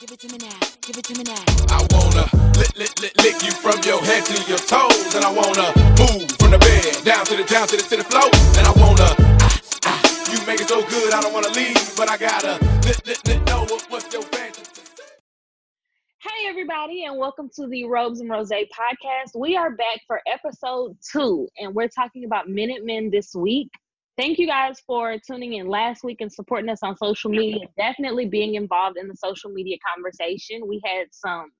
Give it to me now. Give it to me now. I wanna lick, lick, lick, lick you from your head to your toes, and I wanna move from the bed down to the down to the to the floor, and I wanna ah, ah, you make it so good I don't wanna leave, but I gotta lick, lick, lick, know what, what's your fantasy. Hey, everybody, and welcome to the Robes and Rose podcast. We are back for episode two, and we're talking about Minutemen this week. Thank you guys for tuning in last week and supporting us on social media. Definitely being involved in the social media conversation. We had some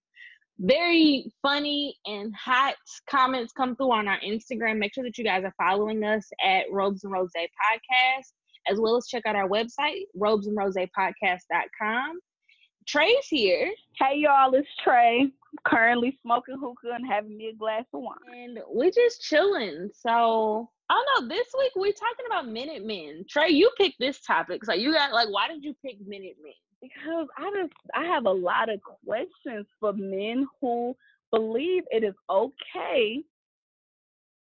very funny and hot comments come through on our Instagram. Make sure that you guys are following us at Robes and Rose Podcast, as well as check out our website, robesandrosepodcast.com. Trey's here. Hey y'all, it's Trey. Currently smoking hookah and having me a glass of wine. And we're just chilling. So Don't know. This week we're talking about Minutemen. Trey, you picked this topic. So you got like why did you pick Minutemen? Because I just I have a lot of questions for men who believe it is okay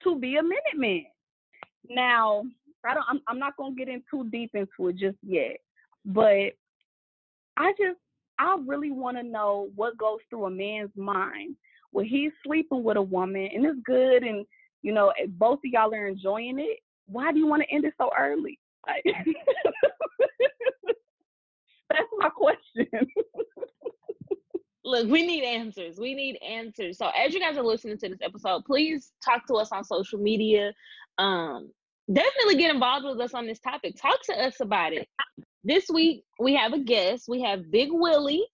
to be a Minuteman. Now, I don't I'm, I'm not gonna get in too deep into it just yet, but I just I really want to know what goes through a man's mind when he's sleeping with a woman and it's good and you know both of y'all are enjoying it. Why do you want to end it so early? Like, that's my question. Look, we need answers. We need answers. So as you guys are listening to this episode, please talk to us on social media. Um, definitely get involved with us on this topic. Talk to us about it. This week we have a guest. We have Big Willie.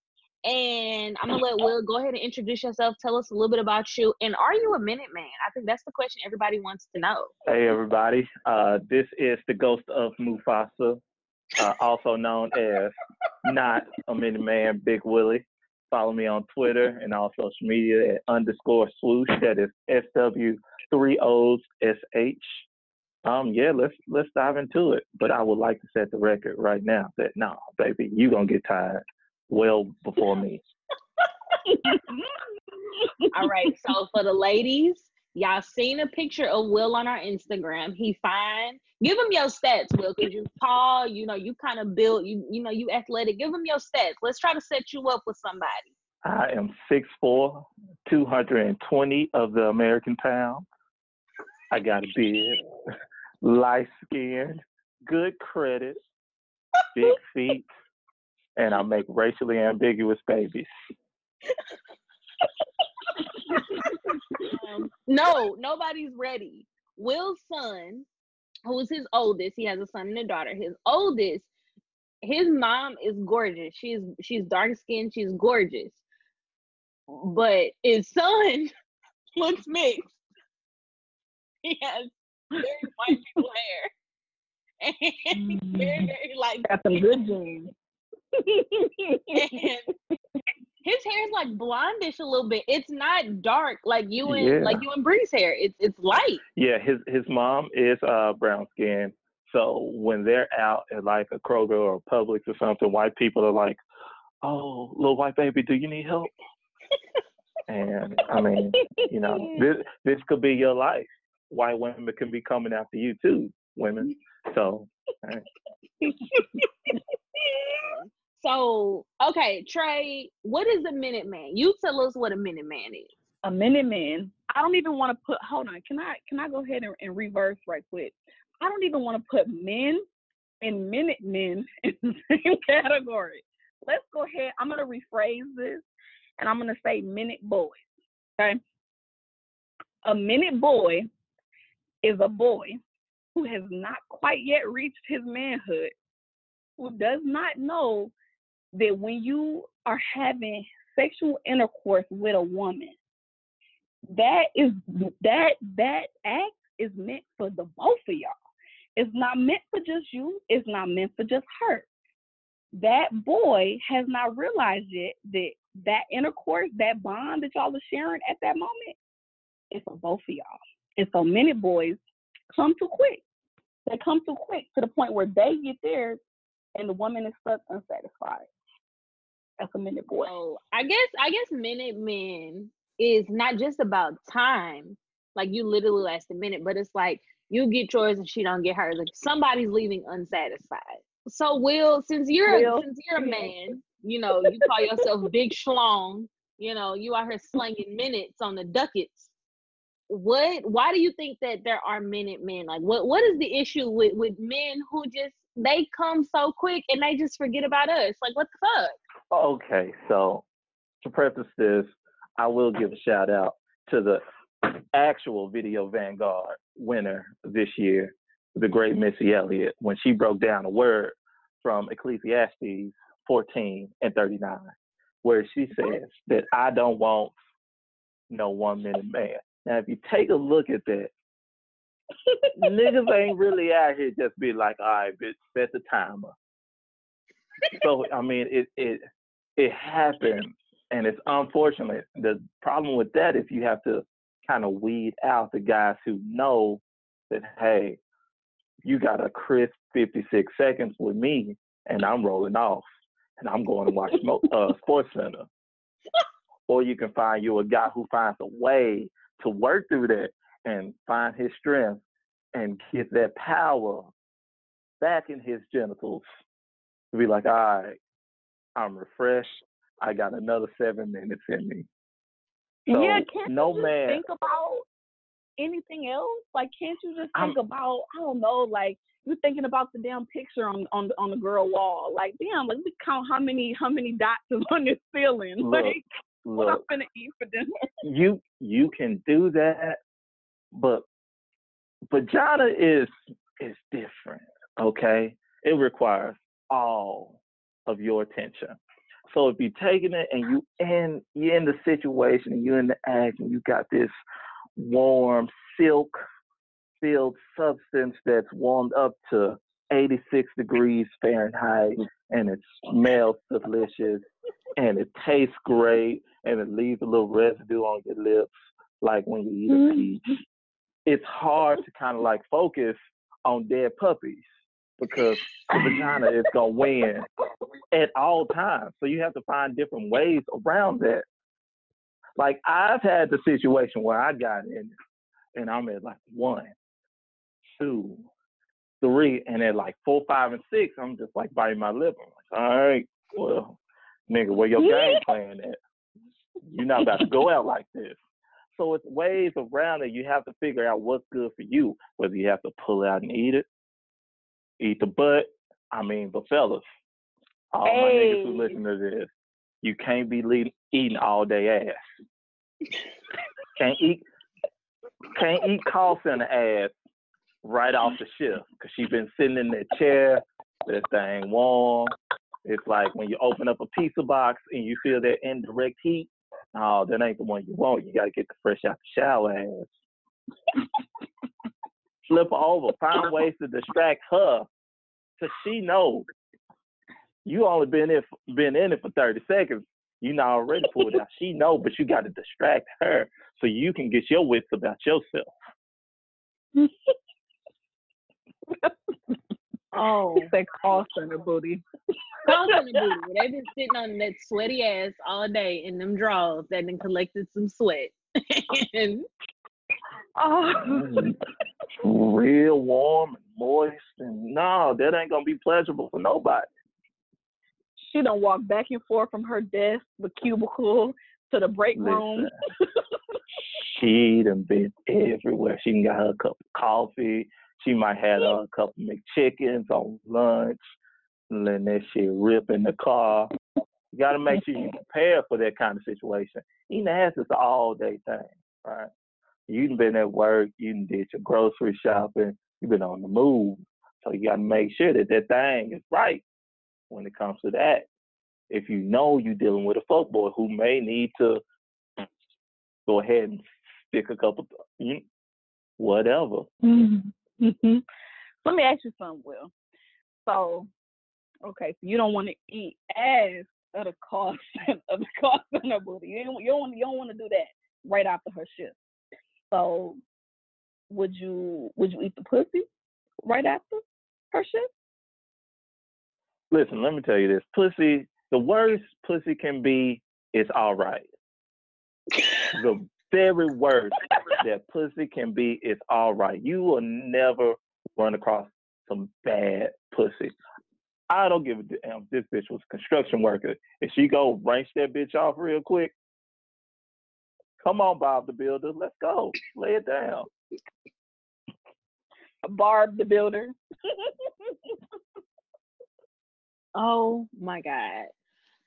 And I'm gonna let Will go ahead and introduce yourself. Tell us a little bit about you. And are you a minute man? I think that's the question everybody wants to know. Hey everybody, uh, this is the ghost of Mufasa, uh, also known as not a minute man, Big Willie. Follow me on Twitter and all social media at underscore swoosh. That is S W three O's S H. Um, yeah, let's let's dive into it. But I would like to set the record right now that no, baby, you gonna get tired well before me. All right. So for the ladies, y'all seen a picture of Will on our Instagram. He fine. Give him your stats, Will, because you tall, you know, you kind of built, you you know, you athletic. Give him your stats. Let's try to set you up with somebody. I am 6'4", 220 of the American pound. I got a beard, light skin, good credit, big feet, and I make racially ambiguous babies. Um, no, nobody's ready. Will's son, who is his oldest, he has a son and a daughter. His oldest, his mom is gorgeous. She's she's dark skinned, she's gorgeous. But his son looks mixed. He has very white people hair. And very, very light. Got some good genes. his hair is like blondish a little bit. It's not dark like you and Yeah. like you and Bree's hair. It's it's light. Yeah, his his mom is uh brown skinned. So when they're out at like a Kroger or a Publix or something, white people are like, "Oh, little white baby, do you need help?" and I mean, you know, this this could be your life. White women can be coming after you too, women. So So okay, Trey, what is a minute man? You tell us what a minute man is. a minute man. I don't even want to put. Hold on. Can I can I go ahead and, and reverse right quick? I don't even want to put men and minute men in the same category. Let's go ahead. I'm gonna rephrase this, and I'm gonna say minute boys. Okay. A minute boy is a boy who has not quite yet reached his manhood, who does not know that when you are having sexual intercourse with a woman, that is that that act is meant for the both of y'all. It's not meant for just you. It's not meant for just her. That boy has not realized yet that that intercourse, that bond that y'all are sharing at that moment, is for both of y'all. And so many boys come too quick. They come too quick to the point where they get theirs and the woman is stuck unsatisfied. Minute boy. So I guess I guess minute men is not just about time. Like you literally last a minute, but it's like you get yours and she don't get hers. Like somebody's leaving unsatisfied. So Will, since you're Will, since you're a man, You know, you call yourself Big Schlong. You know, you are here slanging minutes on the ducats. What? Why do you think that there are minute men? Like, what? What is the issue with with men who just they come so quick and they just forget about us? Like, what the fuck? Okay, so to preface this, I will give a shout out to the actual Video Vanguard winner this year, the great Missy Elliott, when she broke down a word from Ecclesiastes 14 and 39, where she says that I don't want no one minute man. Now, if you take a look at that, niggas ain't really out here just be like, all right, bitch, set the timer. So I mean, it it it happened, and it's unfortunate. The problem with that is you have to kind of weed out the guys who know that hey, you got a crisp 56 seconds with me, and I'm rolling off, and I'm going to watch uh, Sports Center. Or you can find you a guy who finds a way to work through that and find his strength and get that power back in his genitals to be like, all right, I'm refreshed. I got another seven minutes in me. So yeah, can't no you just man. think about anything else? Like, can't you just I'm- think about I don't know, like you're thinking about the damn picture on on on the girl wall. Like, damn, like we count how many how many dots is on this ceiling. Look, like, what I'm gonna eat for dinner? you you can do that, but vagina is is different. Okay, it requires all of your attention. So if you're taking it and you in you're in the situation and you're in the act and you got this warm silk filled substance that's warmed up to 86 degrees Fahrenheit and it smells delicious and it tastes great and it leaves a little residue on your lips like when you eat a mm-hmm. peach. It's hard to kind of like focus on dead puppies because the vagina is gonna win at all times. So you have to find different ways around that. Like I've had the situation where I got in and I'm at like one, two, three, and at like four, five, and six, I'm just like biting my lip. I'm like, all right, well, nigga, where your game plan at? You're not about to go out like this. So it's ways around it. You have to figure out what's good for you, whether you have to pull out and eat it, eat the butt. I mean, but fellas, all my niggas who listen to this, you can't be le- eating all day ass. can't eat, can't eat call center ass right off the shift because she been sitting in that chair. That thing warm. It's like when you open up a pizza box and you feel that indirect heat. Oh, that ain't the one you want. You gotta get the fresh out the shower ass. Flip her over. Find ways to distract her, cause she knows you only been in been in it for thirty seconds. You not already pulled out. She know, but you got to distract her so you can get your wits about yourself. Oh, That call center booty. call center booty. They've been sitting on that sweaty ass all day in them drawers that then collected some sweat. and Oh, Real warm and moist, and no, that ain't gonna be pleasurable for nobody. she don't walk back and forth from her desk, the cubicle, to the break room. She done been everywhere. She done got her cup of coffee. She might have a couple of McChickens on lunch, and letting that shit rip in the car. You got to make sure you prepare for that kind of situation. Eating ass is an all day thing, right? You done been at work, you did your grocery shopping, you've been on the move. So you got to make sure that that thing is right when it comes to that. If you know you're dealing with a fuckboy who may need to go ahead and stick a couple, you, whatever. Mm-hmm. Let me ask you something, Will. So, okay, so you don't want to eat ass of the cost of the cost center booty. You don't, you don't, you don't want to do that right after her shift. So, would you would you eat the pussy right after her shift? Listen, let me tell you this. Pussy, the worst pussy can be is all right. The very worst that pussy can be is all right. You will never run across some bad pussy. I don't give a damn. Um, this bitch was a construction worker. If she go wrench that bitch off real quick, come on, Bob the Builder, let's go. Lay it down. Barb the builder. Oh my God.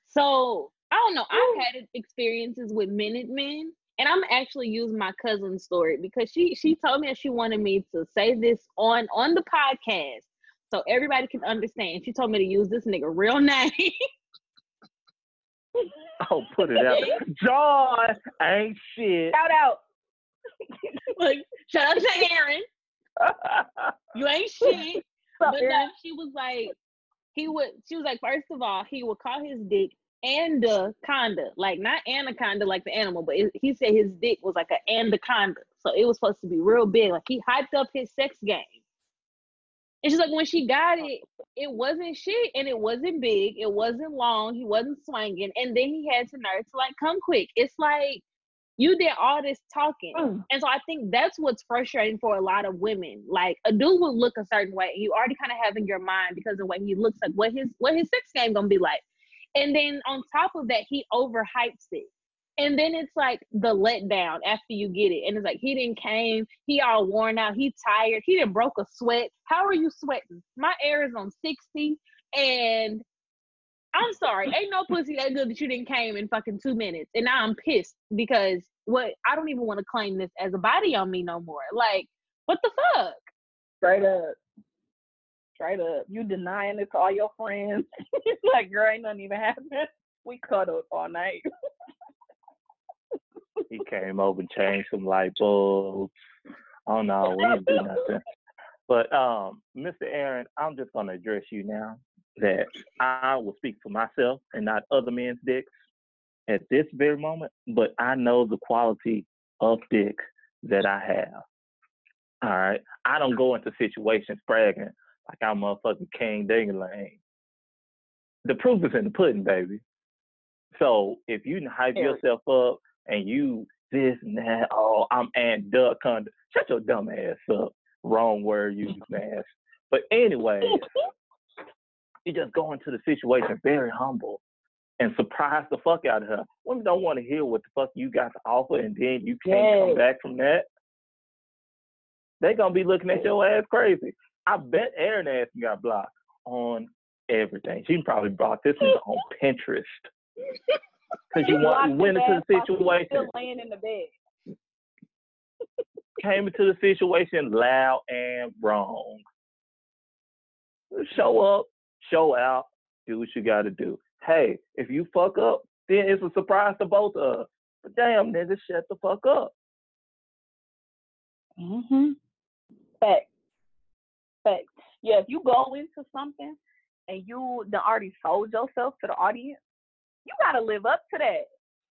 So I don't know. I've had experiences with Minute Men, and I'm actually using my cousin's story because she she told me that she wanted me to say this on on the podcast so everybody can understand. She told me to use this nigga real name. Oh, put it out. John ain't shit. Shout out. like, shout out to Aaron. You ain't shit. Up, But no, she was like, he would. She was like, first of all, he would call his dick anaconda, like not anaconda like the animal, but it, he said his dick was like an anaconda, so it was supposed to be real big. Like he hyped up his sex game. And she's like, when she got it, it wasn't shit, and it wasn't big, it wasn't long, he wasn't swinging, and then he had to nerve to like come quick. It's like you did all this talking. Mm. And so I think that's what's frustrating for a lot of women. Like a dude will look a certain way. You already kind of have in your mind because of what he looks like what his what his sex game gonna be like. And then on top of that, he overhypes it. And then it's like the letdown after you get it. And it's like he didn't came, he all worn out, he tired, he didn't broke a sweat. How are you sweating? My air is on 60 and I'm sorry, ain't no pussy that good that you didn't came in fucking two minutes. And now I'm pissed because what I don't even want to claim this as a body on me no more. Like, what the fuck? Straight up. Straight up. You denying it to all your friends. Like, girl, ain't nothing even happened. We cuddled all night. he came over and changed some light bulbs. I don't know, we didn't do nothing. But um, Mr. Aaron, I'm just gonna address you now that I will speak for myself and not other men's dicks at this very moment, but I know the quality of dick that I have. All right. I don't go into situations bragging like I'm motherfucking King Dingaling. The proof is in the pudding, baby. So if you hype yourself up and you this and that, oh, I'm Aunt Duck Conda. Shut your dumb ass up. Wrong word used, man. But anyway, you just go into the situation very humble and surprise the fuck out of her. Women don't want to hear what the fuck you got to offer, and then you can't come back from that. They gonna be looking at your ass crazy. I bet Aaron ass got blocked on everything. She probably brought this one on Pinterest. Cause you want you went into the ass while he was situation, Still laying in the bed. came into the situation loud and wrong. Show up, show out, do what you got to do. Hey, if you fuck up, then it's a surprise to both of us. But damn, nigga, shut the fuck up. Mm-hmm. Fact. Fact. Yeah, if you go into something and you done already sold yourself to the audience, you gotta live up to that.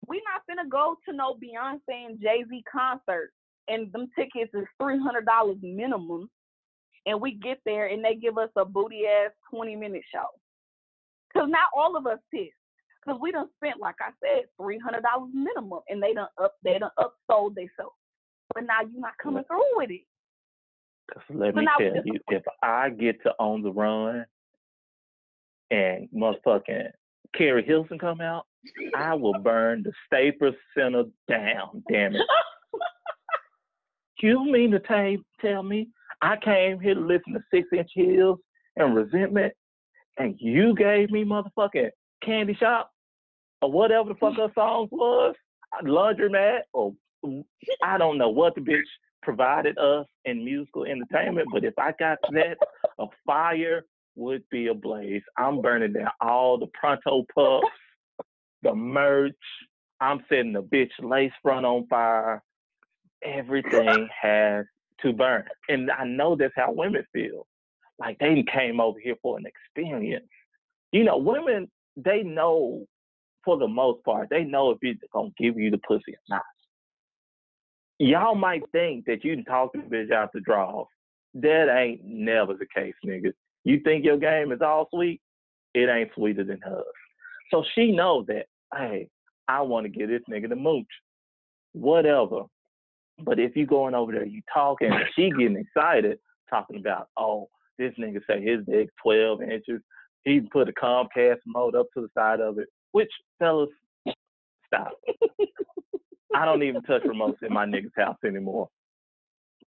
We not finna go to no Beyonce and Jay Z concert and them tickets is three hundred dollars minimum, and we get there and they give us a booty ass twenty minute show. Cause not all of us pissed. Cause we done spent, like I said, three hundred dollars minimum, and they done up they done upsold themselves. But now you not coming through with it. 'Cause let So me tell you, if I get to on the run and motherfucking Keri Hilson come out, I will burn the Staples Center down. Damn it! You mean to ta- tell me I came here to listen to Six Inch Heels and Resentment, and you gave me motherfucking Candy Shop or whatever the fuck her songs was, Laundromat, or I don't know what the bitch provided us in musical entertainment, but if I got that, a fire would be ablaze. I'm burning down all the Pronto Pups, the merch. I'm setting the bitch lace front on fire. Everything has to burn. And I know that's how women feel. Like they came over here for an experience. You know, women, they know for the most part, they know if it's gonna give you the pussy or not y'all might think that you can talk to the bitch out the draws. That ain't never the case, nigga. You think your game is all sweet? It ain't sweeter than hers. So she knows that, hey, I want to get this nigga to mooch. Whatever. But if you going over there, you talking, she getting excited, talking about, oh, this nigga say his dick 12 inches, He put a Comcast mode up to the side of it. Which fellas, stop. I don't even touch remotes in my nigga's house anymore.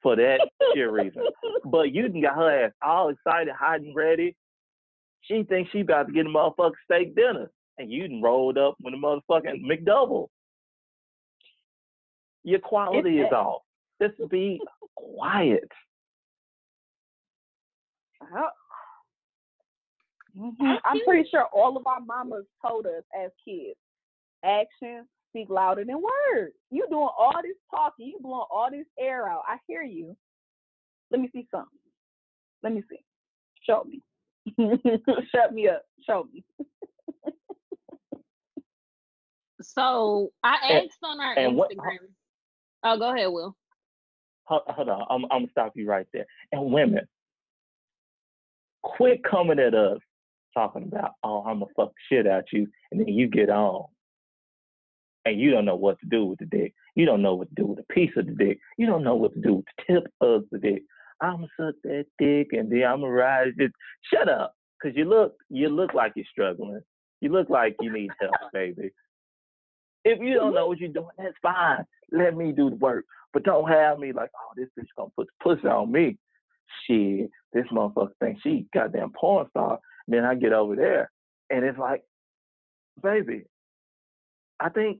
For that sheer reason. But you done got her ass all excited, hot and ready. She thinks she about to get a motherfucking steak dinner. And you done rolled up with a motherfucking McDouble. Your quality is off. Just be quiet. Well, mhm. I'm pretty sure all of our mamas told us as kids, actions speak louder than words. You doing all this talking, you blowing all this air out. I hear you. Let me see something. Let me see. Show me. Shut me up. Show me. So I And- asked on our and what- Oh, go ahead, Will. Hold, hold on, I'm, I'm gonna stop you right there. And women, quit coming at us talking about, oh, I'm gonna fuck shit at you, and then you get on, and you don't know what to do with the dick. You don't know what to do with a piece of the dick. You don't know what to do with the tip of the dick. I'm gonna suck that dick, and then I'm gonna ride it. Shut up, cause you look, you look like you're struggling. You look like you need help, baby. If you don't know what you're doing, that's fine. Let me do the work. But don't have me like, oh, this bitch gonna put the pussy on me. Shit, this motherfucker thinks she goddamn porn star. And then I get over there, and it's like, baby, I think,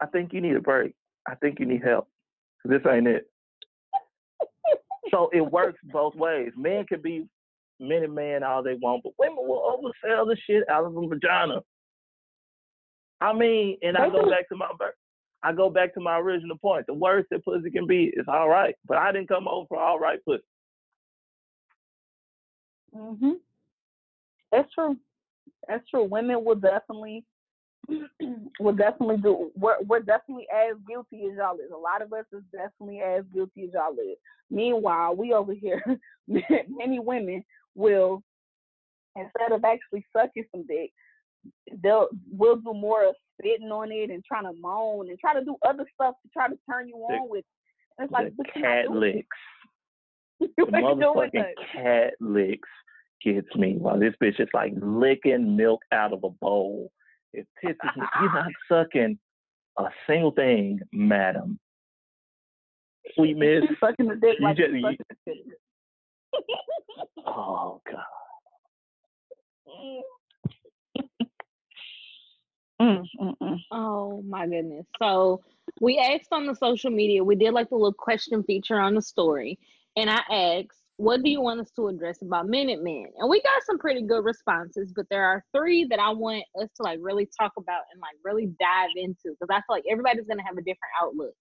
I think you need a break. I think you need help. This ain't it. so it works both ways. Men can be men and men all they want, but women will oversell the shit out of a vagina. I mean, and I go back to my I go back to my original point. The worst that pussy can be is all right, but I didn't come over for all right pussy. hmm That's true. That's true. Women will definitely will definitely do we're we're definitely as guilty as y'all is. A lot of us is definitely as guilty as y'all is. Meanwhile, we over here many women will instead of actually sucking some dick, they'll will do more of spitting on it and trying to moan and try to do other stuff to try to turn you The- on with and it's like the what you not cat licks. You The motherfucking cat licks gets me. While this bitch is like licking milk out of a bowl. It pisses me. You're not sucking a single thing, madam. Sweet miss. You sucking the dick You like just- you you- the dick. Oh god. Mm, mm, mm. Oh my goodness. So we asked on the social media, we did like the little question feature on the story. And I asked, what do you want us to address about Minute Men? And we got some pretty good responses, but there are three that I want us to like really talk about and like really dive into because I feel like everybody's gonna have a different outlook.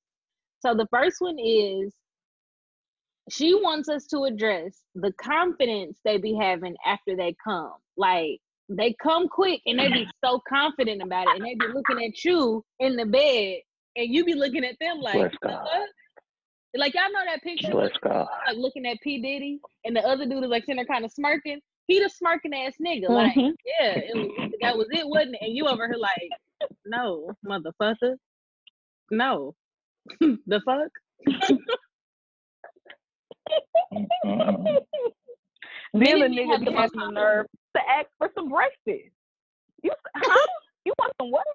So the first one is she wants us to address the confidence they be having after they come. Like they come quick and they be so confident about it and they be looking at you in the bed and you be looking at them like Bless "The God. fuck?" Like y'all know that picture Bless when God. like looking at P Diddy and the other dude is like sitting there kind of smirking. He the smirking ass nigga. Like Mhm. yeah, it was, that was it, wasn't it? And you over here like no motherfucker, no the fuck. Mm-mm. Then the nigga be the having the nerve to ask for some breakfast. You huh? you want some what?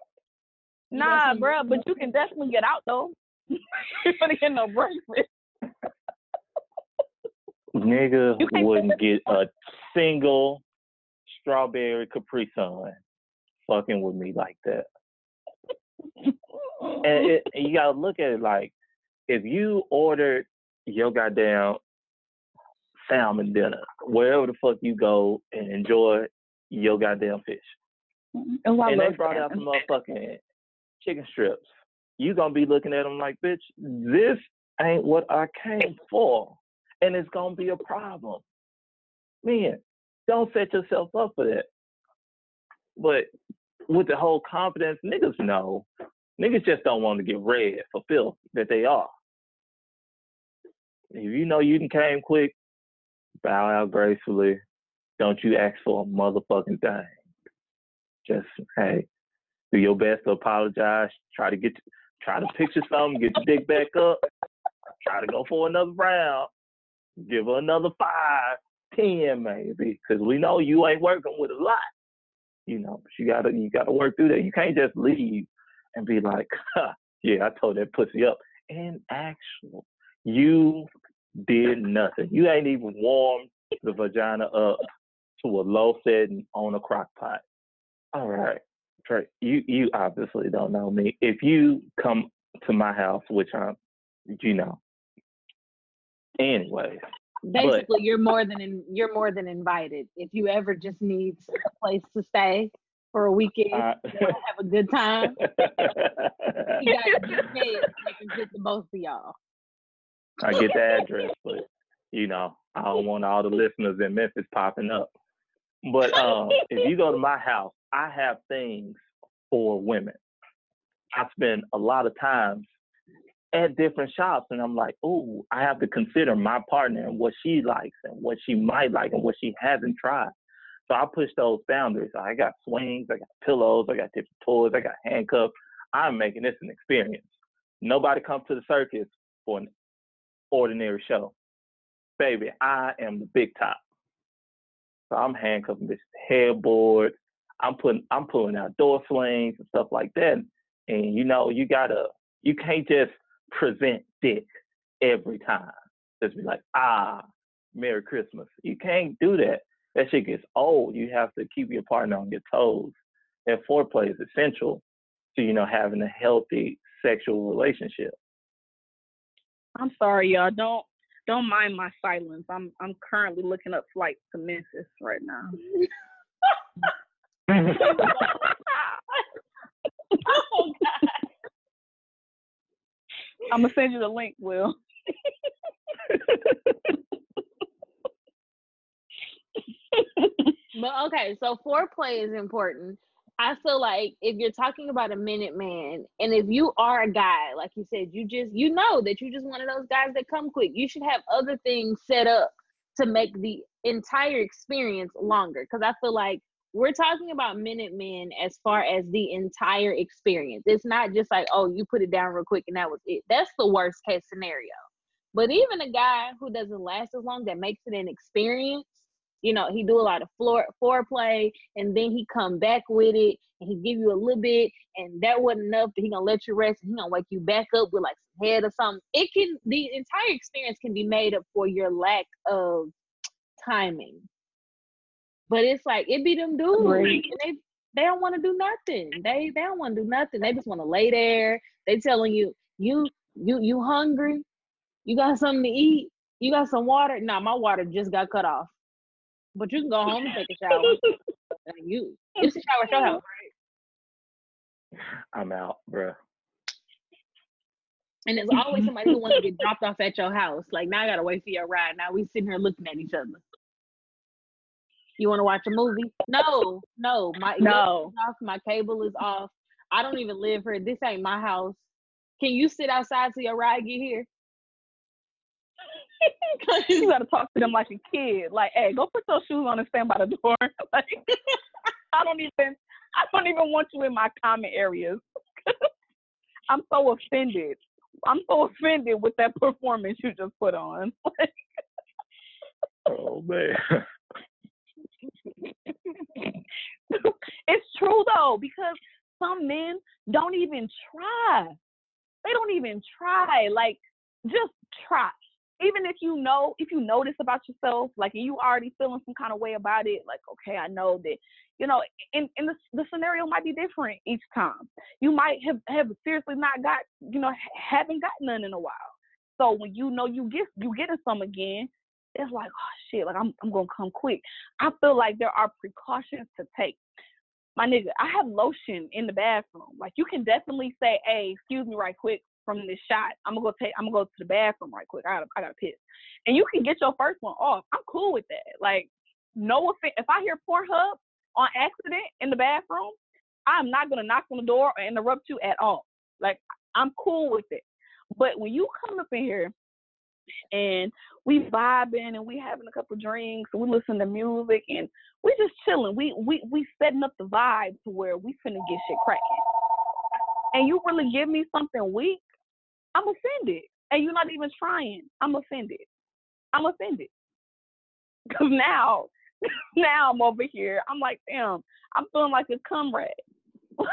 Nah, bruh, but you can definitely get out though. You gonna get no breakfast. Nigga wouldn't get a single strawberry Capri Sun fucking with me like that. And, it, and you gotta look at it like if you ordered your goddamn salmon dinner, wherever the fuck you go and enjoy your goddamn fish. Oh, and they brought out some motherfucking chicken strips. You gonna be looking at them like, bitch, this ain't what I came for, and it's gonna be a problem. Man, don't set yourself up for that. But with the whole confidence, niggas know. Niggas just don't want to get red for filth that they are. If you know you done came quick, bow out gracefully. Don't you ask for a motherfucking thing. Just hey, do your best to apologize. Try to get, try to picture something, get your dick back up. Try to go for another round. Give her another five. ten maybe, because we know you ain't working with a lot. You know, you gotta you gotta work through that. You can't just leave and be like, huh, yeah, I told that pussy up. And actual, you did nothing. You ain't even warmed the vagina up to a low setting on a crock pot. All right. Trey, you you obviously don't know me. If you come to my house, which I'm, you know. Anyway, Basically, you're more than in, you're more than invited. If you ever just need a place to stay for a weekend, I, have a good time. You got a good bed that can fit the both of y'all. I get the address, but you know, I don't want all the listeners in Memphis popping up. But um, if you go to my house, I have things for women. I spend a lot of times at different shops, and I'm like, oh, I have to consider my partner and what she likes and what she might like and what she hasn't tried. So I push those boundaries. I got swings, I got pillows, I got different toys, I got handcuffs. I'm making this an experience. Nobody comes to the circus for an ordinary show. Baby, I am the big top. So I'm handcuffing this headboard. I'm putting I'm pulling out door slings and stuff like that. And you know, you gotta you can't just present dick every time. Just be like, ah, Merry Christmas. You can't do that. That shit gets old. You have to keep your partner on your toes. And foreplay is essential to, you know, having a healthy sexual relationship. I'm sorry, y'all. Don't don't mind my silence. I'm I'm currently looking up flights to Memphis right now. Oh God. I'm gonna send you the link, Will. But okay, so foreplay is important. I feel like if you're talking about a minute man, and if you are a guy, like you said, you just you know that you're just one of those guys that come quick. You should have other things set up to make the entire experience longer. Because I feel like we're talking about minute men as far as the entire experience. It's not just like, oh, you put it down real quick and that was it. That's the worst case scenario. But even a guy who doesn't last as long that makes it an experience, you know, he do a lot of floor foreplay and then he come back with it and he give you a little bit and that wasn't enough that he gonna let you rest and he gonna wake you back up with like some head or something. It can the entire experience can be made up for your lack of timing. But it's like it be them dudes. And They they don't want to do nothing. They they don't want to do nothing. They just want to lay there. They telling you you you you hungry. You got something to eat. You got some water. Nah, my water just got cut off. But you can go home and take a shower. Like, you it's a shower at your house, right? I'm out, bruh. And there's always somebody who wants to get dropped off at your house. Like now I gotta wait for your ride. Now we sitting here looking at each other. You want to watch a movie? No, no. My No. off. My cable is off. I don't even live here. This ain't my house. Can you sit outside till your ride get here? You gotta talk to them like a kid. Like, hey, go put those shoes on and stand by the door. like, I don't even, I don't even want you in my common areas. I'm so offended. I'm so offended with that performance you just put on. Oh man. it's true though, because some men don't even try. They don't even try. Like, just try. Even if you know, if you this about yourself, like you already feeling some kind of way about it, like, okay, I know that, you know, and, and the, the scenario might be different each time. You might have, have seriously not got, you know, haven't gotten none in a while. So when you know you get you getting some again, it's like, oh shit, like I'm I'm gonna come quick. I feel like there are precautions to take. My nigga, I have lotion in the bathroom. Like you can definitely say, hey, excuse me right quick from this shot. I'm gonna go take I'm gonna go to the bathroom right quick. I gotta I gotta piss. And you can get your first one off. I'm cool with that. Like, no offense. If I hear Pornhub on accident in the bathroom, I'm not gonna knock on the door or interrupt you at all. Like, I'm cool with it. But when you come up in here and we vibing and we having a couple drinks and we listen to music and we just chilling. We we we setting up the vibe to where we finna get shit cracking. And you really give me something weak, I'm offended. And you're not even trying. I'm offended. I'm offended. Cause now, now I'm over here. I'm like, damn, I'm feeling like a comrade.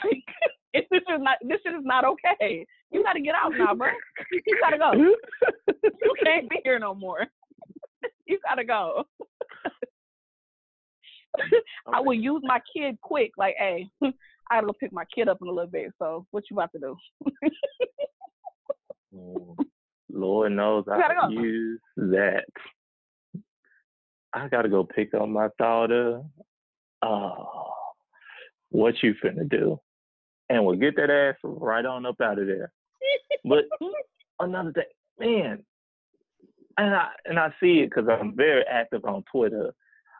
Like, this is not, this shit is not okay. You gotta get out now, bro. You gotta go. You can't be here no more. You gotta go. I will use my kid quick. Like, hey, I gotta go pick my kid up in a little bit. So, what you about to do? Lord knows I go. use that. I gotta go pick up my daughter. Oh, what you finna do? And we'll get that ass right on up out of there. But another thing, man, and I and I see it because I'm very active on Twitter.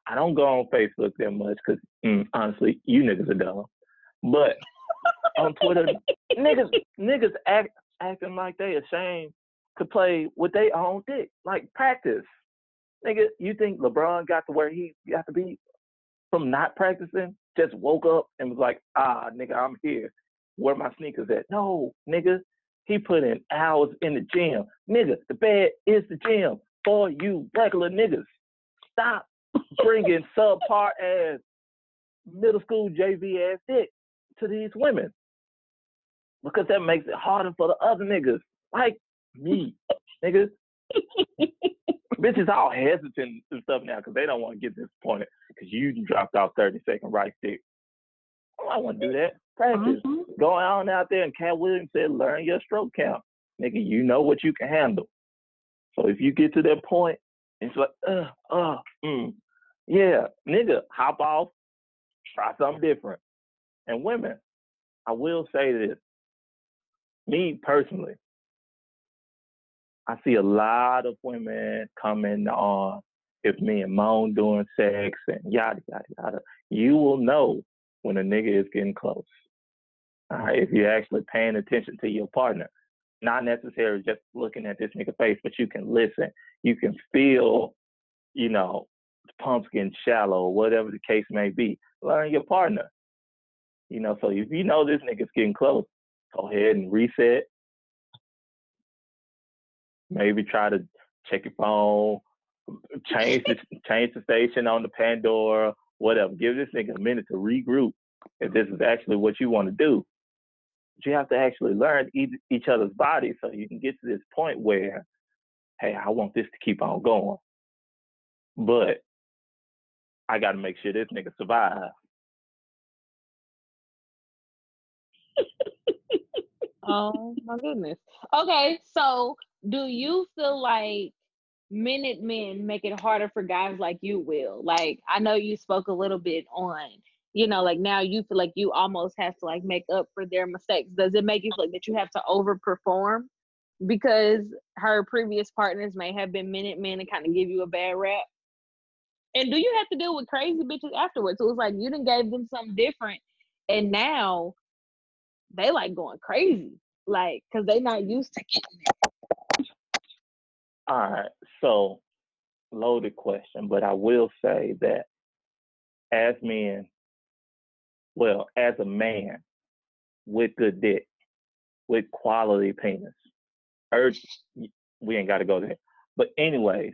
I don't go on Facebook that much because mm, honestly, you niggas are dumb. But on Twitter, niggas niggas act acting like they ashamed to play with their own dick, like practice. Nigga, you think LeBron got to where he got to be from not practicing? Just woke up and was like, ah, nigga, I'm here. Where my sneakers at? No, nigga, he put in hours in the gym. Nigga, the bed is the gym for you regular niggas. Stop bringing subpar ass middle school JV ass dick to these women because that makes it harder for the other niggas like me, niggas. Bitches all hesitant and stuff now because they don't want to get disappointed because you dropped off 30 second right stick. I don't want to do that. Practice. Mhm. Go on out there and Katt Williams said, learn your stroke count. Nigga, you know what you can handle. So if you get to that point, it's like, uh, uh, mm, yeah, nigga, hop off, try something different. And women, I will say this. Me personally, I see a lot of women coming on if me and moan doing sex and yada yada yada. You will know when a nigga is getting close. If you're actually paying attention to your partner, not necessarily just looking at this nigga face, but you can listen. You can feel, you know, the pumps getting shallow, whatever the case may be. Learn your partner. You know, so if you know this nigga's getting close, go ahead and reset. Maybe try to check your phone, change the change the station on the Pandora, whatever. Give this nigga a minute to regroup if this is actually what you want to do. But you have to actually learn each, each other's bodies so you can get to this point where, hey, I want this to keep on going. But I got to make sure this nigga survive. Oh my goodness. Okay, so do you feel like minute men make it harder for guys like you will? Like I know you spoke a little bit on, you know, like now you feel like you almost have to like make up for their mistakes. Does it make you feel like that you have to overperform because her previous partners may have been minute men and kind of give you a bad rap? And do you have to deal with crazy bitches afterwards? So was like you didn't gave them something different, and now they like going crazy, like because they not used to getting it. All right, so loaded question, but I will say that as men, well, as a man with good dick, with quality penis, er, urge, we ain't got to go there. But anyways,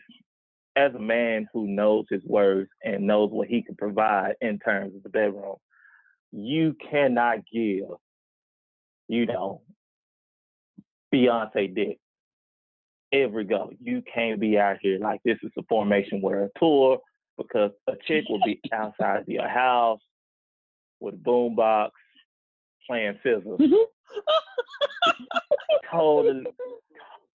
as a man who knows his words and knows what he can provide in terms of the bedroom, you cannot give, you know, Beyonce dick every go. You can't be out here like this is a formation where a tour because a chick will be outside of your house with a boombox playing scissors, mm-hmm. totally,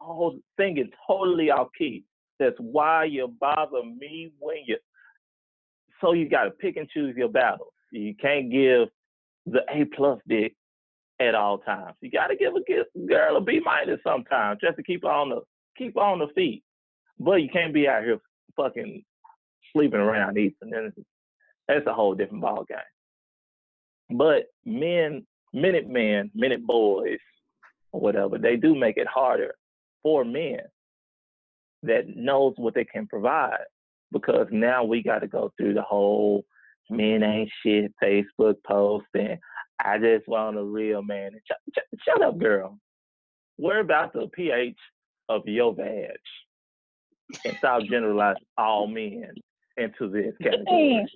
whole singing totally off key. That's why you bother me when you. So you got to pick and choose your battles. You can't give the A plus dick at all times. You got to give a gi- girl a B minus sometimes just to keep her on the keep her on the feet. But you can't be out here fucking sleeping around either. And that's a whole different ball game. But men, minute men, minute boys, or whatever, they do make it harder for men that knows what they can provide because now we got to go through the whole men ain't shit Facebook post and I just want a real man. And shut, shut, up, girl. Worry about the pH of your vag and stop generalizing all men. into this category.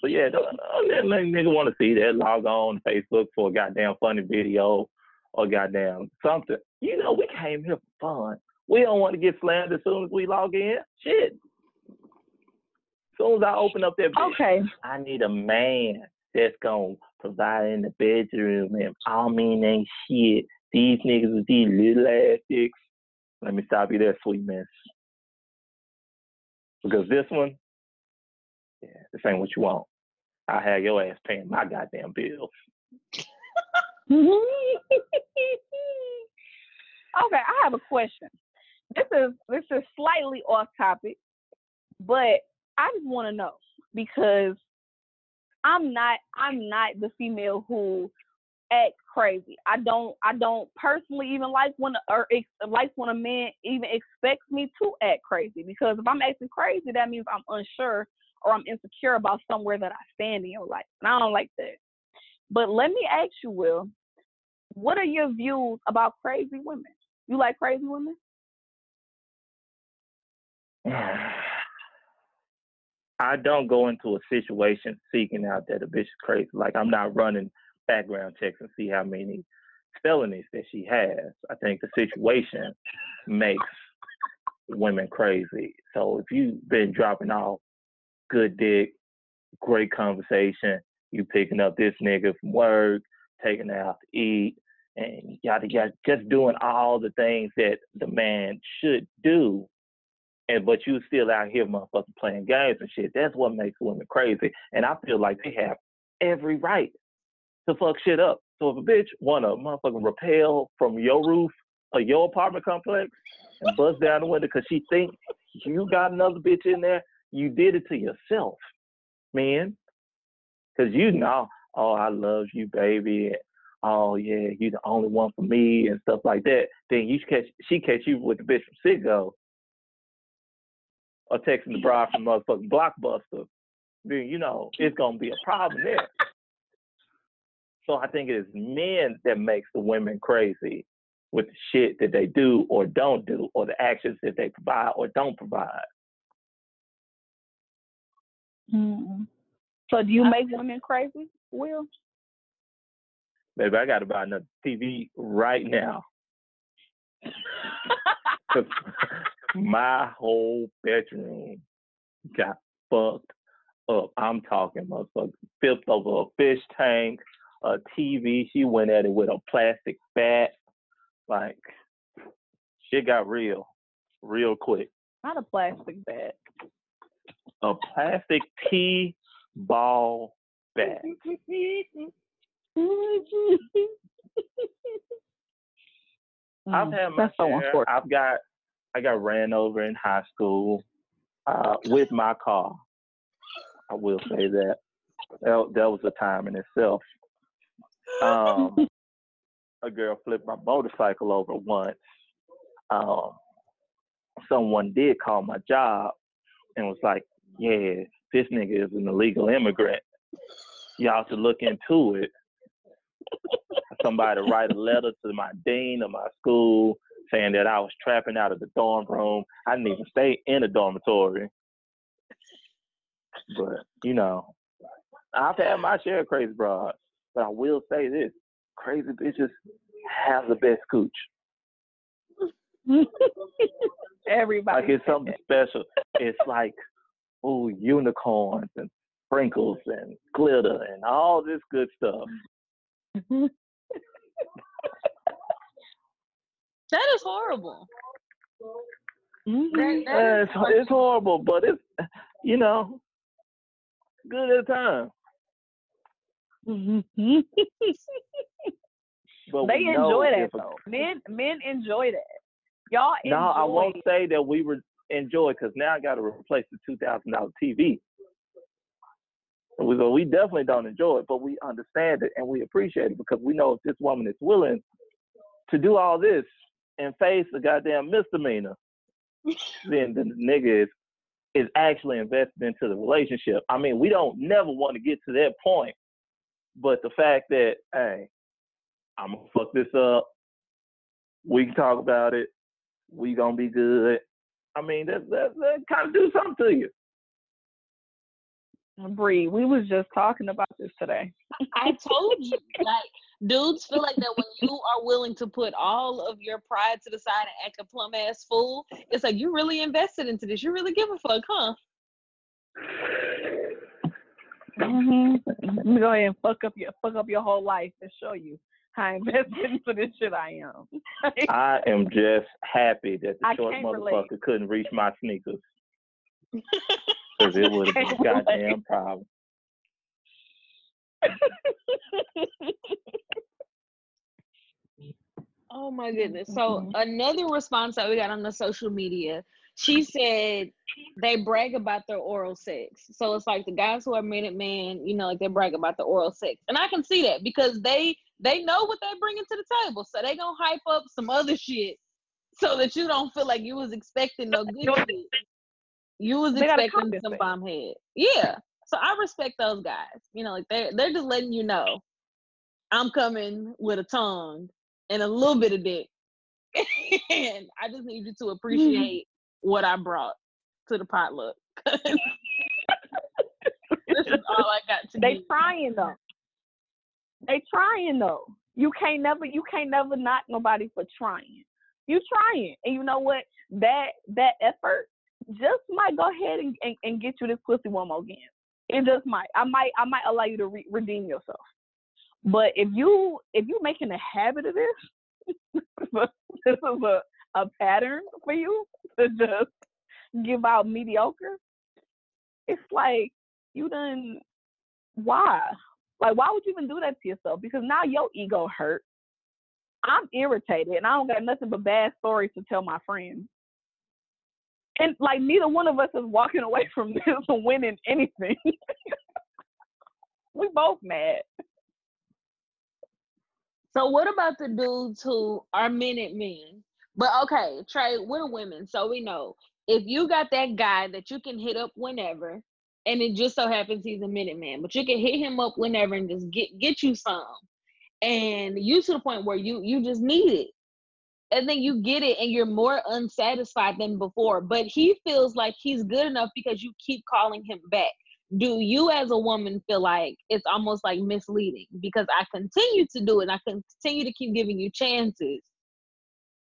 So yeah, don't, don't let nigga want to see that. Log on Facebook for a goddamn funny video or goddamn something. You know, we came here for fun. We don't want to get slammed as soon as we log in. Shit. As soon as I open up that bitch, Okay. I need a man that's gonna provide in the bedroom and all mean ain't shit. These niggas with these little ass dicks. Let me stop you there, sweet miss. Because this one, yeah, this ain't what you want. I have your ass paying my goddamn bills. okay, I have a question. This is this is slightly off topic, but I just want to know because I'm not I'm not the female who act crazy. I don't I don't personally even like when or ex, like when a man even expects me to act crazy because if I'm acting crazy, that means I'm unsure or I'm insecure about somewhere that I stand in your life, and I don't like that. But let me ask you, Will, what are your views about crazy women? You like crazy women? I don't go into a situation seeking out that a bitch is crazy. Like I'm not running background checks and see how many felonies that she has. I think the situation makes women crazy. So if you've been dropping off good dick, great conversation, you picking up this nigga from work, taking her out to eat, and yada yada, just doing all the things that the man should do and but you still out here motherfucking playing games and shit. That's what makes women crazy. And I feel like they have every right to fuck shit up. So if a bitch wanna motherfucking repel from your roof or your apartment complex and bust down the window because she think you got another bitch in there, you did it to yourself, man. Cause you know, oh, I love you, baby. Oh yeah, you the only one for me and stuff like that. Then you catch she catch you with the bitch from Citgo or texting the bride from motherfucking Blockbuster, then you know it's gonna be a problem there. So I think it is men that makes the women crazy with the shit that they do or don't do, or the actions that they provide or don't provide. Mm. So do you make women crazy, Will? Baby, I gotta buy another TV right now. my whole bedroom got fucked up. I'm talking motherfucker flipped over a fish tank, a TV. She went at it with a plastic bat. Like shit got real, real quick. Not a plastic bat. A plastic T ball bat. I've had my Mm, share. I've got I got ran over in high school uh, with my car. I will say that. That, that was a time in itself. Um, a girl flipped my motorcycle over once. Um, someone did call my job and was like, "Yeah, this nigga is an illegal immigrant. Y'all should look into it." Somebody to write a letter to my dean of my school saying that I was trapping out of the dorm room. I didn't even stay in a dormitory. But, you know, I've had my share of crazy broads. But I will say this crazy bitches have the best cooch. Everybody. Like it's something special. It's like, ooh, unicorns and sprinkles and glitter and all this good stuff. that. Is horrible. Mhm. That, Uh, is it's, it's horrible, but it's, you know, good at a time. But they enjoy that though. Men men enjoy that. Y'all enjoy. No, I won't say that we were enjoy because now I got to replace the two thousand dollar TV. We go, we definitely don't enjoy it, but we understand it and we appreciate it because we know if this woman is willing to do all this and face a goddamn misdemeanor, then the nigga is is actually invested into the relationship. I mean, we don't never want to get to that point, but the fact that hey, I'm gonna fuck this up. We can talk about it. We gonna be good. I mean, that that, that kind of do something to you. Bree, we was just talking about this today. I told you, like dudes feel like that when you are willing to put all of your pride to the side and act a plum ass fool, it's like you really invested into this. You really give a fuck, huh? hmm Let me go ahead and fuck up your fuck up your whole life and show you how invested into this shit I am. I am just happy that the I short can't relate. motherfucker couldn't reach my sneakers. Because it would have been a goddamn problem. Oh my goodness. So Mhm. another response that we got on the social media, she said they brag about their oral sex. So it's like the guys who are minute man, you know, like they brag about the oral sex. And I can see that because they they know what they're bringing to the table. So they gonna hype up some other shit so that you don't feel like you was expecting no good shit. You was They expecting some bomb head. Yeah. So I respect those guys. You know, like they they're just letting you know I'm coming with a tongue and a little bit of dick. and I just need you to mm. appreciate what I brought to the potluck. this is all I got to they give. trying though. They trying though. You can't never you can't never knock nobody for trying. You trying. And you know what? That that effort just might go ahead and, and, and get you this pussy one more again. It just might. I might I might allow you to re- redeem yourself. But if you if you making a habit of this, this is a, a pattern for you to just give out mediocre. It's like you done why? Like why would you even do that to yourself? Because now your ego hurt. I'm irritated and I don't got nothing but bad stories to tell my friends. And like neither one of us is walking away from this winning anything. we both mad. So what about the dudes who are minute men? But okay, Trey, we're women, so we know if you got that guy that you can hit up whenever, and it just so happens he's a minute man, but you can hit him up whenever and just get get you some, and you to the point where you you just need it, and then you get it, and you're more unsatisfied than before. But he feels like he's good enough because you keep calling him back. Do you as a woman feel like it's almost like misleading? Because I continue to do it and I continue to keep giving you chances.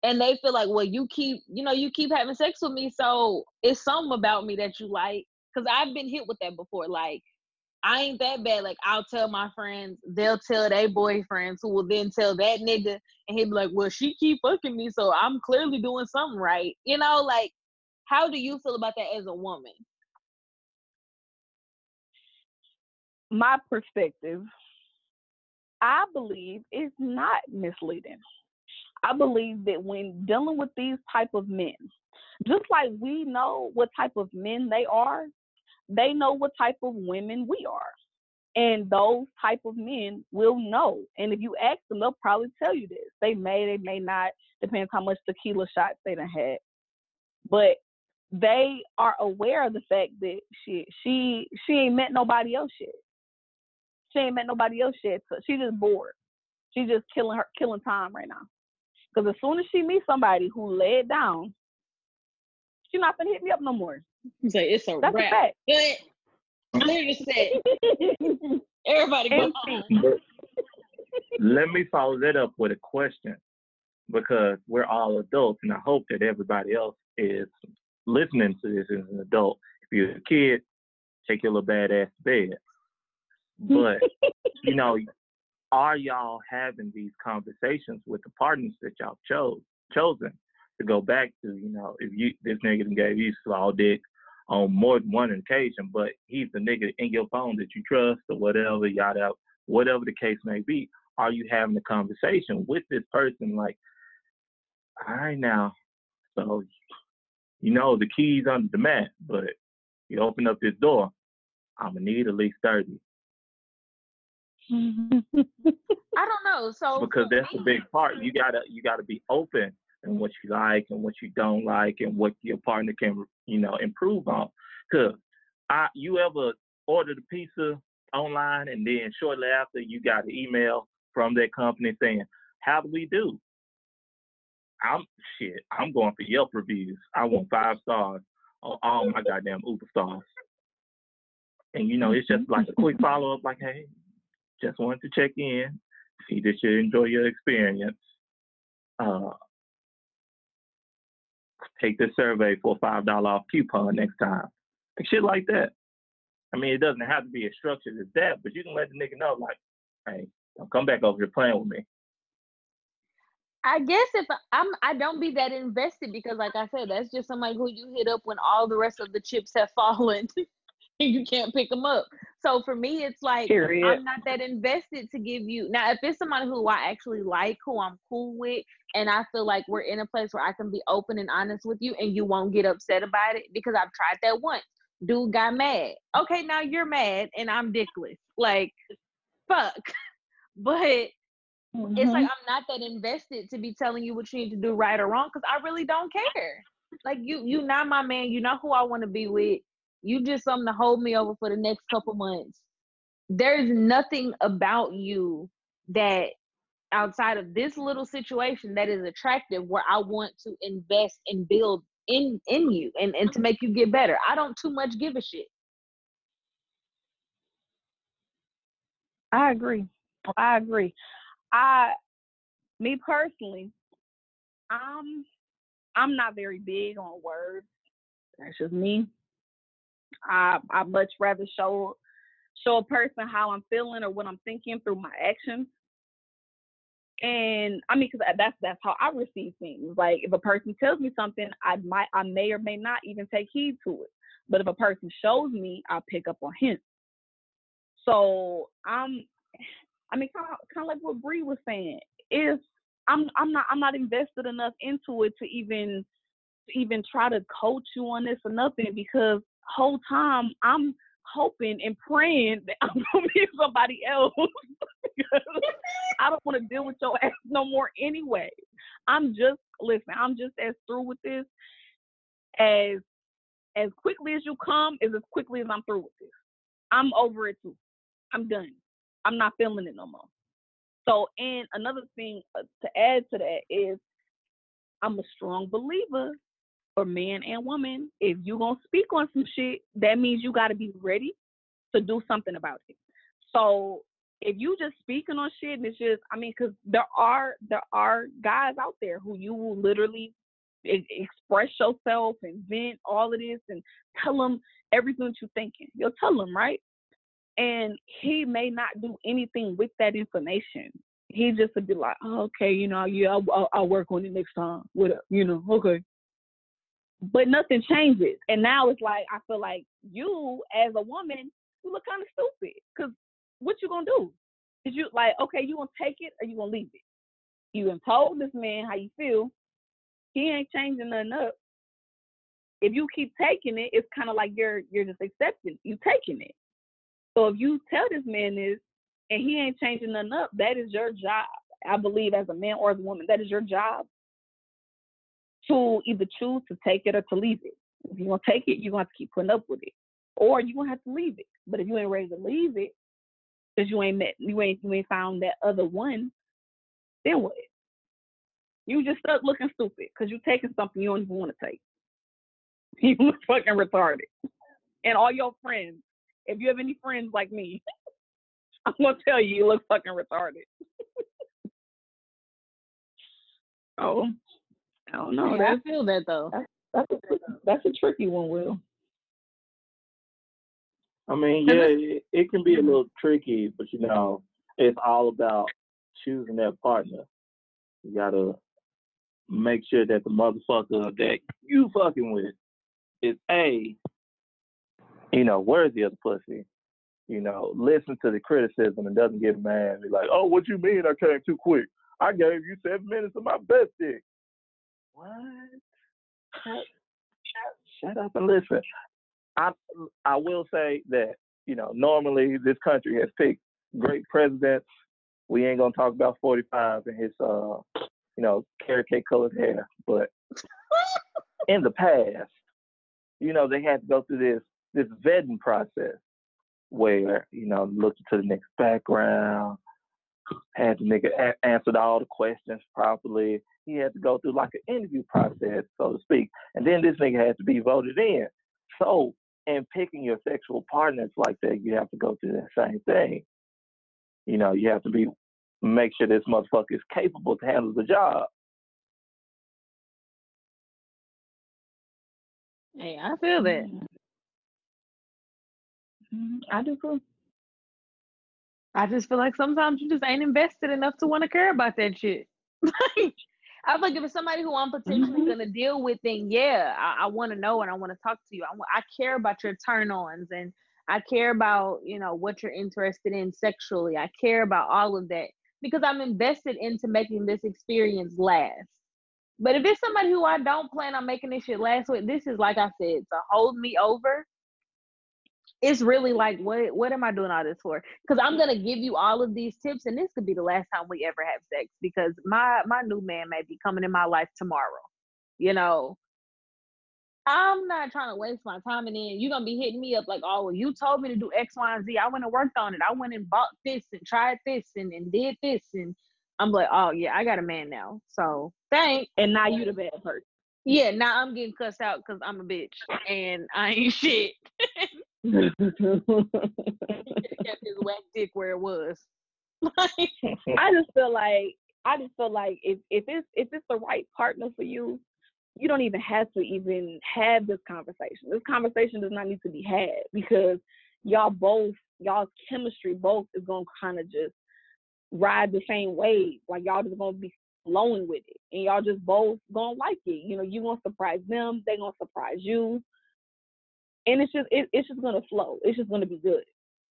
And they feel like well you keep you know you keep having sex with me so it's something about me that you like. Because I've been hit with that before like I ain't that bad. Like I'll tell my friends they'll tell their boyfriends who will then tell that nigga and he'll be like well she keep fucking me so I'm clearly doing something right. You know like how do you feel about that as a woman? My perspective, I believe is not misleading. I believe that when dealing with these type of men, just like we know what type of men they are, they know what type of women we are. And those type of men will know. And if you ask them, they'll probably tell you this. They may, they may not, depends how much tequila shots they done had. But they are aware of the fact that she she she ain't met nobody else yet. She ain't met nobody else yet. So she just bored. She's just killing her killing time right now. Because as soon as she meets somebody who laid down, she's not gonna hit me up no more. Say it's a That's a wrap. fact. Good. Clear said. Everybody go And home. Let me follow that up with a question because we're all adults, and I hope that everybody else is listening to this as an adult. If you're a kid, take your little badass to bed. But you know, are y'all having these conversations with the partners that y'all chose chosen to go back to? You know, if you this nigga gave you slaw dick on more than one occasion, but he's the nigga in your phone that you trust or whatever, yada, whatever the case may be. Are you having a conversation with this person like, all right now, so you know the keys under the mat, but you open up this door, I'm gonna need at least thirty I don't know. So because that's the me- big part. You gotta you gotta be open in what you like and what you don't like and what your partner can you know improve on. Cause I you ever ordered a pizza online and then shortly after you got an email from that company saying, How do we do? I'm shit. I'm going for Yelp reviews. I want five stars on all my goddamn Uber stars. And you know, it's just like a quick follow up, like, hey, just wanted to check in, see that you enjoy your experience. Uh, take this survey for a five dollar off coupon next time. Like shit like that. I mean, it doesn't have to be as structured as that, but you can let the nigga know, like, hey, don't come back over here playing with me. I guess if I'm, I don't be that invested because, like I said, that's just somebody who you hit up when all the rest of the chips have fallen you can't pick them up. So for me, it's like Period. I'm not that invested to give you. Now, if it's somebody who I actually like, who I'm cool with, and I feel like we're in a place where I can be open and honest with you, and you won't get upset about it because I've tried that once. Dude got mad. Okay, now you're mad, and I'm dickless. Like, fuck. But it's Mm-hmm. like I'm not that invested to be telling you what you need to do right or wrong because I really don't care. Like you, you not my man. You know who I want to be with. You just something to hold me over for the next couple months. There's nothing about you that outside of this little situation that is attractive where I want to invest and build in in you and, and to make you get better. I don't too much give a shit. I agree. I agree. I, me personally, I'm, I'm not very big on words. That's just me. I, I much rather show, show a person how I'm feeling or what I'm thinking through my actions. And I mean, because uh, that's that's how I receive things. Like if a person tells me something, I might, I may or may not even take heed to it. But if a person shows me, I'll pick up on hints. So I'm I mean, kind of, kind of like what Bree was saying. Is I'm, I'm not, I'm not invested enough into it to even, to even try to coach you on this or nothing because whole time I'm hoping and praying that I'm gonna be somebody else I don't want to deal with your ass no more anyway. I'm just listen. I'm just as through with this as as quickly as you come is as quickly as I'm through with this. I'm over it too. I'm done. I'm not feeling it no more. So, and another thing uh, to add to that is I'm a strong believer for man and woman. If you're going to speak on some shit, that means you got to be ready to do something about it. So, if you just speaking on shit and it's just, I mean, because there are there are guys out there who you will literally express yourself and vent all of this and tell them everything that you're thinking. You'll tell them, right? and he may not do anything with that information. He just would be like, oh, okay, you know, yeah, I'll, I'll, I'll work on it next time. Whatever, you know, okay. But nothing changes, and now it's like I feel like you, as a woman, you look kind of stupid. Cause what you gonna do? Is you like, okay, you gonna take it or you gonna leave it? You done told this man how you feel. He ain't changing nothing up. If you keep taking it, it's kind of like you're you're just accepting. You taking it. So if you tell this man this and he ain't changing nothing up, that is your job. I believe as a man or as a woman, that is your job to either choose to take it or to leave it. If you're gonna take it, you're gonna have to keep putting up with it. Or you're gonna have to leave it. But if you ain't ready to leave it, because you ain't met you ain't you ain't found that other one, then what? You just stuck looking stupid because you're taking something you don't even want to take. You look fucking retarded. And all your friends if you have any friends like me, I'm gonna tell you, you look fucking retarded. oh, Oh, I don't know. I feel that though. that's a, that's a tricky one, Will. I mean, yeah, it, it can be a little tricky, but you know, it's all about choosing that partner. You gotta make sure that the motherfucker that you fucking with is a, you know, worthy of the pussy. You know, listen to the criticism and doesn't get mad. Be like, oh, what you mean I came too quick? I gave you seven minutes of my best dick. What? Shut, up and listen. I I will say that you know normally this country has picked great presidents. We ain't gonna talk about 45 and his uh you know carrot cake colored hair, but in the past, you know they had to go through this this vetting process where you know look into the next background, had the nigga a- answered all the questions properly. He had to go through like an interview process, so to speak. And then this nigga had to be voted in. So in picking your sexual partners like that, you have to go through that same thing. You know, you have to be make sure this motherfucker is capable to handle the job. Hey, I feel that. Mhm, I do too. I just feel like sometimes you just ain't invested enough to want to care about that shit. I feel like if it's somebody who I'm potentially Mhm. gonna deal with, then yeah, I, I want to know and I want to talk to you. I, I care about your turn-ons and I care about you know what you're interested in sexually. I care about all of that because I'm invested into making this experience last. But if it's somebody who I don't plan on making this shit last with, this is like I said, to hold me over it's really like what what am I doing all this for? Because I'm gonna give you all of these tips, and this could be the last time we ever have sex because my my new man may be coming in my life tomorrow. You know, I'm not trying to waste my time, and then you're gonna be hitting me up like, oh, well, you told me to do X, Y, and Z. I went and worked on it. I went and bought this and tried this and, and did this, and I'm like, oh yeah, I got a man now. So thanks. And now you the bad person. Yeah, now I'm getting cussed out because I'm a bitch and I ain't shit. kept his whack dick where it was. Like, I just feel like I just feel like if if it's if it's the right partner for you, you don't even have to even have this conversation. This conversation does not need to be had because y'all both y'all's chemistry both is gonna kind of just ride the same wave. Like y'all just gonna be flowing with it, and y'all just both gonna like it. You know, you gonna surprise them, they gonna surprise you, and it's just it, it's just gonna flow. It's just gonna be good.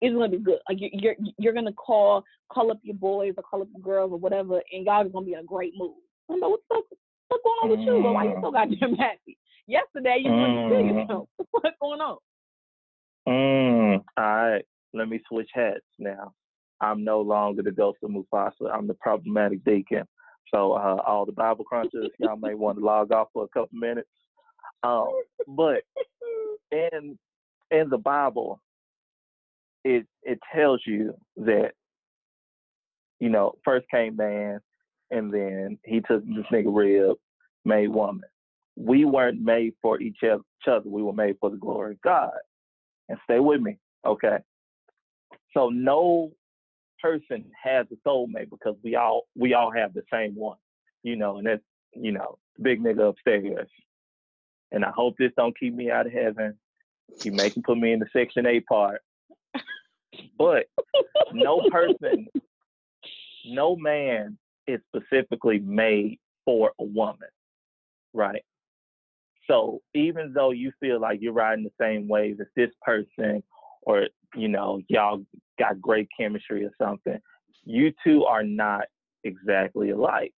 It's gonna be good. Like you- you're you're gonna call call up your boys or call up your girls or whatever, and y'all just gonna be in a great mood. I'm like, what the fuck? What's going on with you? Well, why you so goddamn happy? Yesterday you couldn't feel Mm. yourself. What's going on? Mm, all right, let me switch hats now. I'm no longer the ghost of Mufasa. I'm the problematic deacon. So uh, all the Bible crunchers, y'all may want to log off for a couple minutes. Um, but in in the Bible, it it tells you that you know first came man, and then he took this nigga rib, made woman. We weren't made for each other. We were made for the glory of God. And stay with me, okay? So no person has a soulmate because we all we all have the same one, you know, and that's you know big nigga upstairs. And I hope this don't keep me out of heaven. You may can put me in the section eight part, but no person, no man is specifically made for a woman, right? So even though you feel like you're riding the same wave as this person, or you know y'all got great chemistry or something, you two are not exactly alike.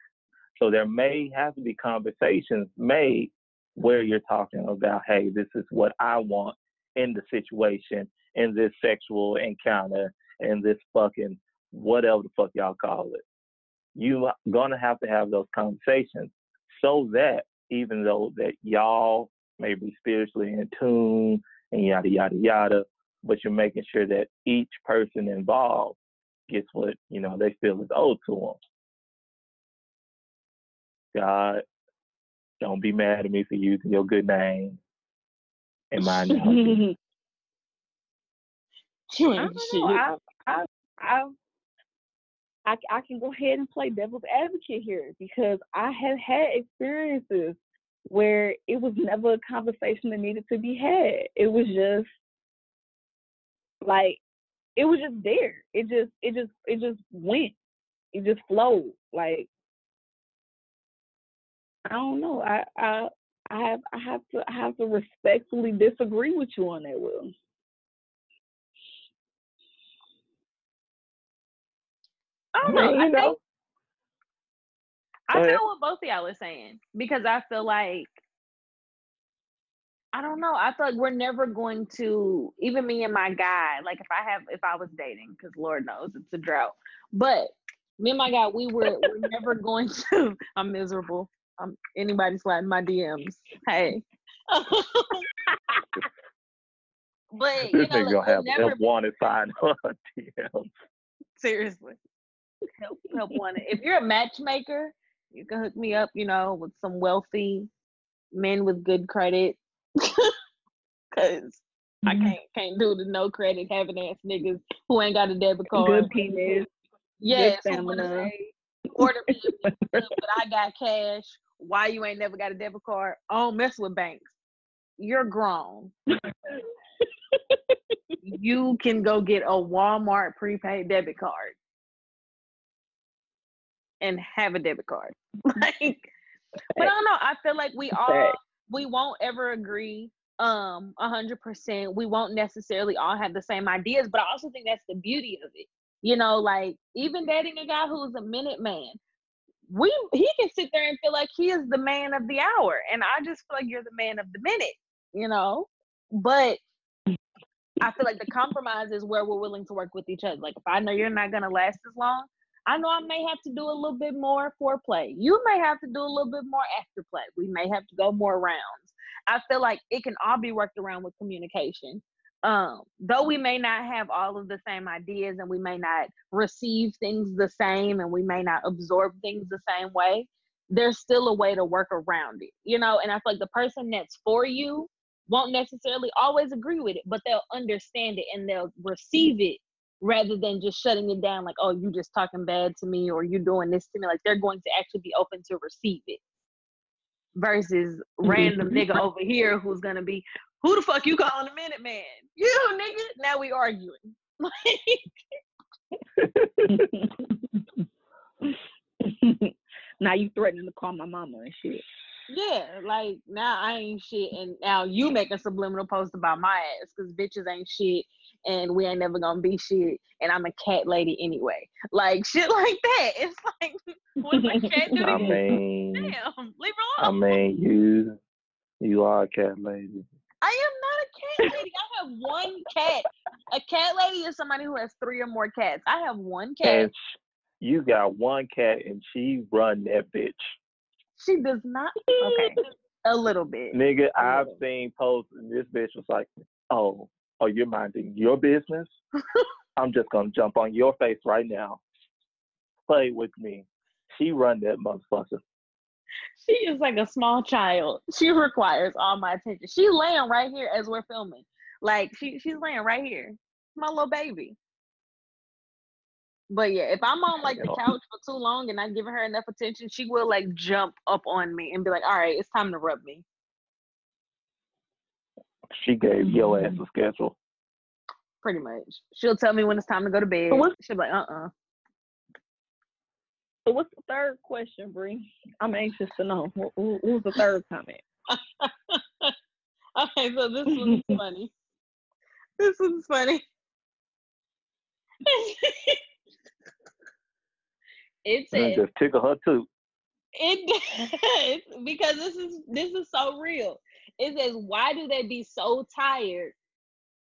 So there may have to be conversations made where you're talking about, hey, this is what I want in the situation, in this sexual encounter, in this fucking whatever the fuck y'all call it. You are gonna have to have those conversations so that even though that y'all may be spiritually in tune and yada yada yada, but you're making sure that each person involved gets what you know they feel is owed to them. God, don't be mad at me for using your good name and my analogy. you I ain't don't shit. know. I, I, I, I, I can go ahead and play devil's advocate here because I have had experiences where it was never a conversation that needed to be had. It was just like it was just there. It just it just it just went. It just flowed. Like I don't know. I I I have I have to I have to respectfully disagree with you on that, Will. I don't know. You I know? think I feel what both of y'all are saying because I feel like I don't know. I feel like we're never going to even me and my guy. Like if I have if I was dating, because Lord knows it's a drought. But me and my guy, we were we're never going to. I'm miserable. I'm anybody sliding my DMs. Hey. but you This know, nigga gonna we'll have never a wanted sign on DM. seriously. help help one. If you're a matchmaker, you can hook me up, you know, with some wealthy men with good credit. Cause I Mhm. can't can't do the no credit having ass niggas who ain't got a debit card. Good penis. Yes, who wanna stamina. order me a but I got cash. Why you ain't never got a debit card? I don't mess with banks. You're grown. you can go get a Walmart prepaid debit card and have a debit card. like, but I don't know. I feel like we all we won't ever agree um a hundred percent. We won't necessarily all have the same ideas, but I also think that's the beauty of it. You know, like even dating a guy who's a minute man, we he can sit there and feel like he is the man of the hour, and I just feel like you're the man of the minute. You know, but I feel like the compromise is where we're willing to work with each other. Like if I know you're not gonna last as long, I know I may have to do a little bit more foreplay. You may have to do a little bit more afterplay. We may have to go more rounds. I feel like it can all be worked around with communication. Um, though we mm-hmm. may not have all of the same ideas and we may not receive things the same and we may not absorb things the same way, there's still a way to work around it, you know. And I feel like the person that's for you won't necessarily always agree with it, but they'll understand it and they'll mm-hmm. receive it rather than just shutting it down like, oh, you're just talking bad to me or "You're doing this to me. Like they're going to actually be open to receive it. Versus mm-hmm. random nigga over here who's gonna be, who the fuck you calling a minute man? You nigga. Now we arguing. now you threatening to call my mama and shit. yeah, like now I ain't shit, and now you make a subliminal post about my ass because bitches ain't shit, and we ain't never gonna be shit, and I'm a cat lady anyway. Like shit like that. It's like what's my cat doing? I mean, Damn, leave her alone. I mean, you you are a cat lady. I am not a cat lady. I have one cat. A cat lady is somebody who has three or more cats. I have one cat. And you got one cat and she run that bitch. She does not. Okay, a little bit. Nigga, I've seen posts and this bitch was like, Oh, oh, you're minding your business? I'm just gonna jump on your face right now. Play with me. She run that motherfucker. She is like a small child. She requires all my attention. She's laying right here as we're filming. Like she she's laying right here. My little baby. But yeah, if I'm on like the couch for too long and not giving her enough attention, she will like jump up on me and be like, "All right, it's time to rub me." She gave your ass a schedule. Pretty much. She'll tell me when it's time to go to bed. She'll be like, "Uh, uh So what's the third question, Bree? I'm anxious to know. What, what what was the third comment? Okay, so this one's funny. This one's funny. it says just tickle her too. it does because this is this is so real. It says, why do they be so tired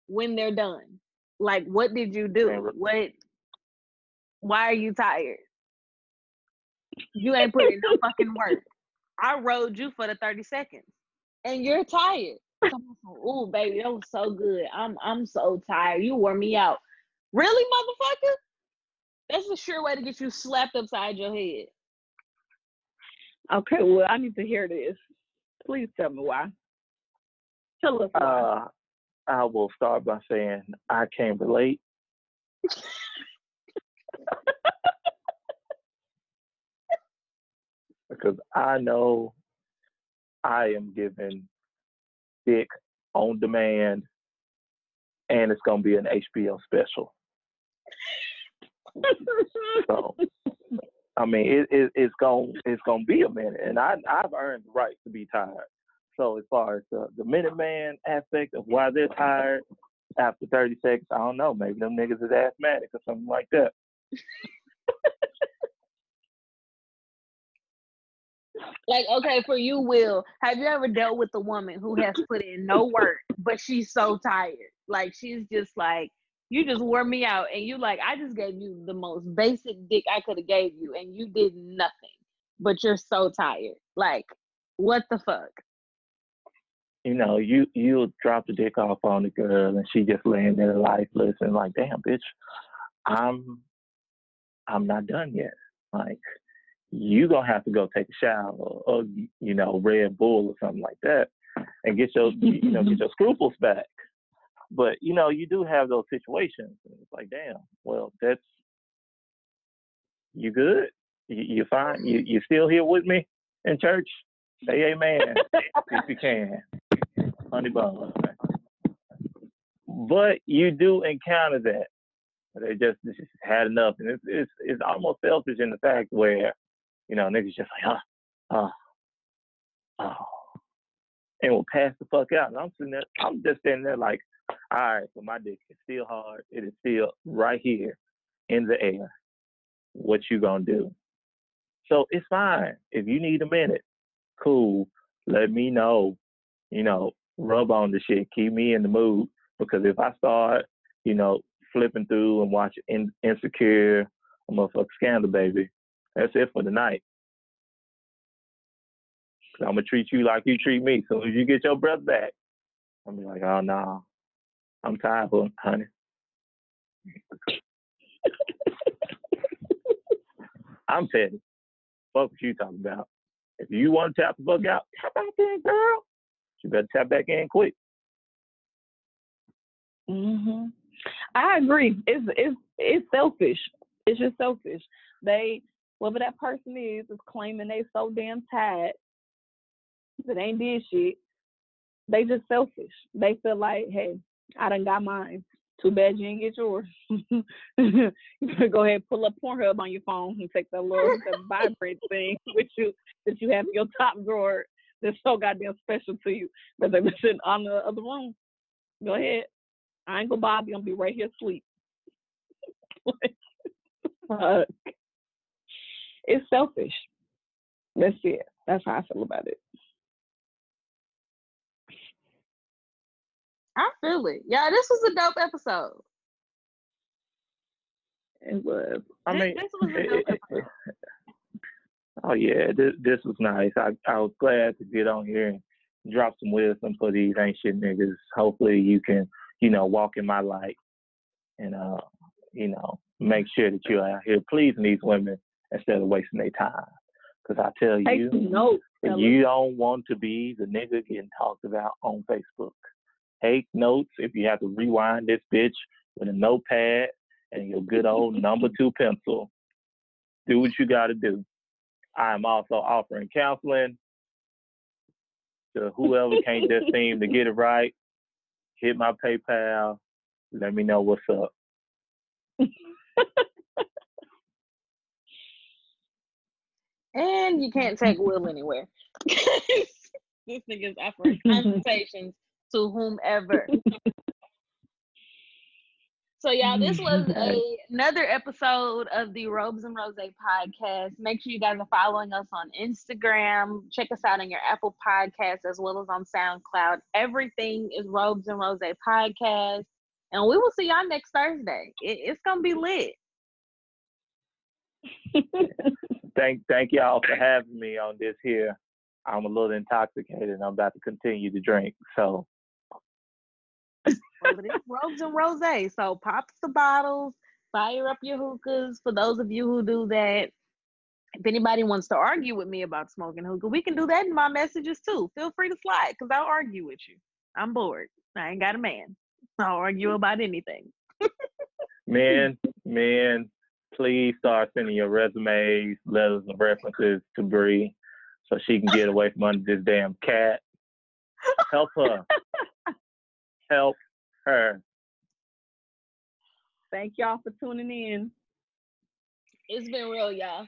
when they're done? Like, what did you do? What? Why are you tired? You ain't put in no fucking work. I rode you for the thirty seconds, and you're tired. Oh, baby, that was so good. I'm I'm so tired. You wore me out. Really, motherfucker? That's a sure way to get you slapped upside your head. Okay, well, I need to hear this. Please tell me why. Tell us why. Uh, I will start by saying I can't relate. because I know I am giving dick on demand and it's gonna be an HBO special. So I mean it, it it's gonna it's gonna be a minute and I I've earned the right to be tired. So as far as the, the Minuteman aspect of why they're tired after 30 seconds, I don't know. Maybe them niggas is asthmatic or something like that. Like, okay, for you, Will, have you ever dealt with a woman who has put in no work, but she's so tired? Like, she's just like, you just wore me out, and you like, I just gave you the most basic dick I could have gave you, and you did nothing, but you're so tired. Like, what the fuck? You know, you you drop the dick off on the girl and she just laying there lifeless and like, damn bitch, I'm I'm not done yet. Like, you gonna have to go take a shower or, you know, Red Bull or something like that and get your, you know, get your scruples back. But, you know, you do have those situations. It's like, damn, well, that's, you good? You, you fine? You, you still here with me in church? Say amen if you can. Honey bun. But you do encounter that. They just, they just had enough. And it's, it's, it's almost selfish in the fact where, you know, niggas just like, oh, oh, oh. And will pass the fuck out. And I'm sitting there, I'm just standing there like, all right, so my dick is still hard. It is still right here in the air. What you gonna do? So it's fine. If you need a minute, cool. Let me know. You know, rub on the shit. Keep me in the mood. Because if I start, you know, flipping through and watching in, Insecure, I'm a motherfucking Scandal, baby, that's it for the night. i I'm gonna treat you like you treat me. So if you get your breath back, I'm be like, oh no, nah. I'm tired, honey. I'm petty. Fuck what you talking about. If you want to tap the fuck out, tap out there, girl. You better tap back in quick. Mhm. I agree. It's it's it's selfish. It's just selfish. They whoever that person is is claiming they so damn tired that ain't did shit. They just selfish. They feel like, hey, I done got mine. Too bad you didn't get yours. go ahead and pull up Pornhub on your phone and take that little that vibrate thing with you that you have in your top drawer that's so goddamn special to you that they're sitting on the other room. Go ahead. I ain't gonna bother you. I'm gonna be right here asleep. Fuck. It's selfish. That's it. That's how I feel about it. I feel it. Yeah, this was a dope episode. It was. I This- mean, this was a dope it- it- episode. oh yeah, this this was nice. I I was glad to get on here and drop some wisdom for these ancient niggas. Hopefully, you can you know walk in my light and uh you know make sure that you're out here pleasing these women instead of wasting their time. Because I tell Take you, notes. If you don't want to be the nigga getting talked about on Facebook, take notes. If you have to rewind this bitch with a notepad and your good old number two pencil, do what you got to do. I'm also offering counseling to whoever can't just seem to get it right. Hit my PayPal. Let me know what's up. And you can't take Will anywhere. this nigga's offering consultations to whomever. So, y'all, this mm-hmm. was a, another episode of the Robes and Rose podcast. Make sure you guys are following us on Instagram. Check us out on your Apple Podcast as well as on SoundCloud. Everything is Robes and Rose podcast. And we will see y'all next Thursday. It, it's going to be lit. Thank thank y'all for having me on this here. I'm a little intoxicated and I'm about to continue to drink. So Well, it is robes and rose. So pop the bottles, fire up your hookahs. For those of you who do that, if anybody wants to argue with me about smoking hookah, we can do that in my messages too. Feel free to slide because I'll argue with you. I'm bored. I ain't got a man. I'll argue mm. about anything. man, men, please start sending your resumes, letters of references to Bree so she can get away from under this damn cat. Help her. Help her. Thank y'all for tuning in. It's been real, y'all.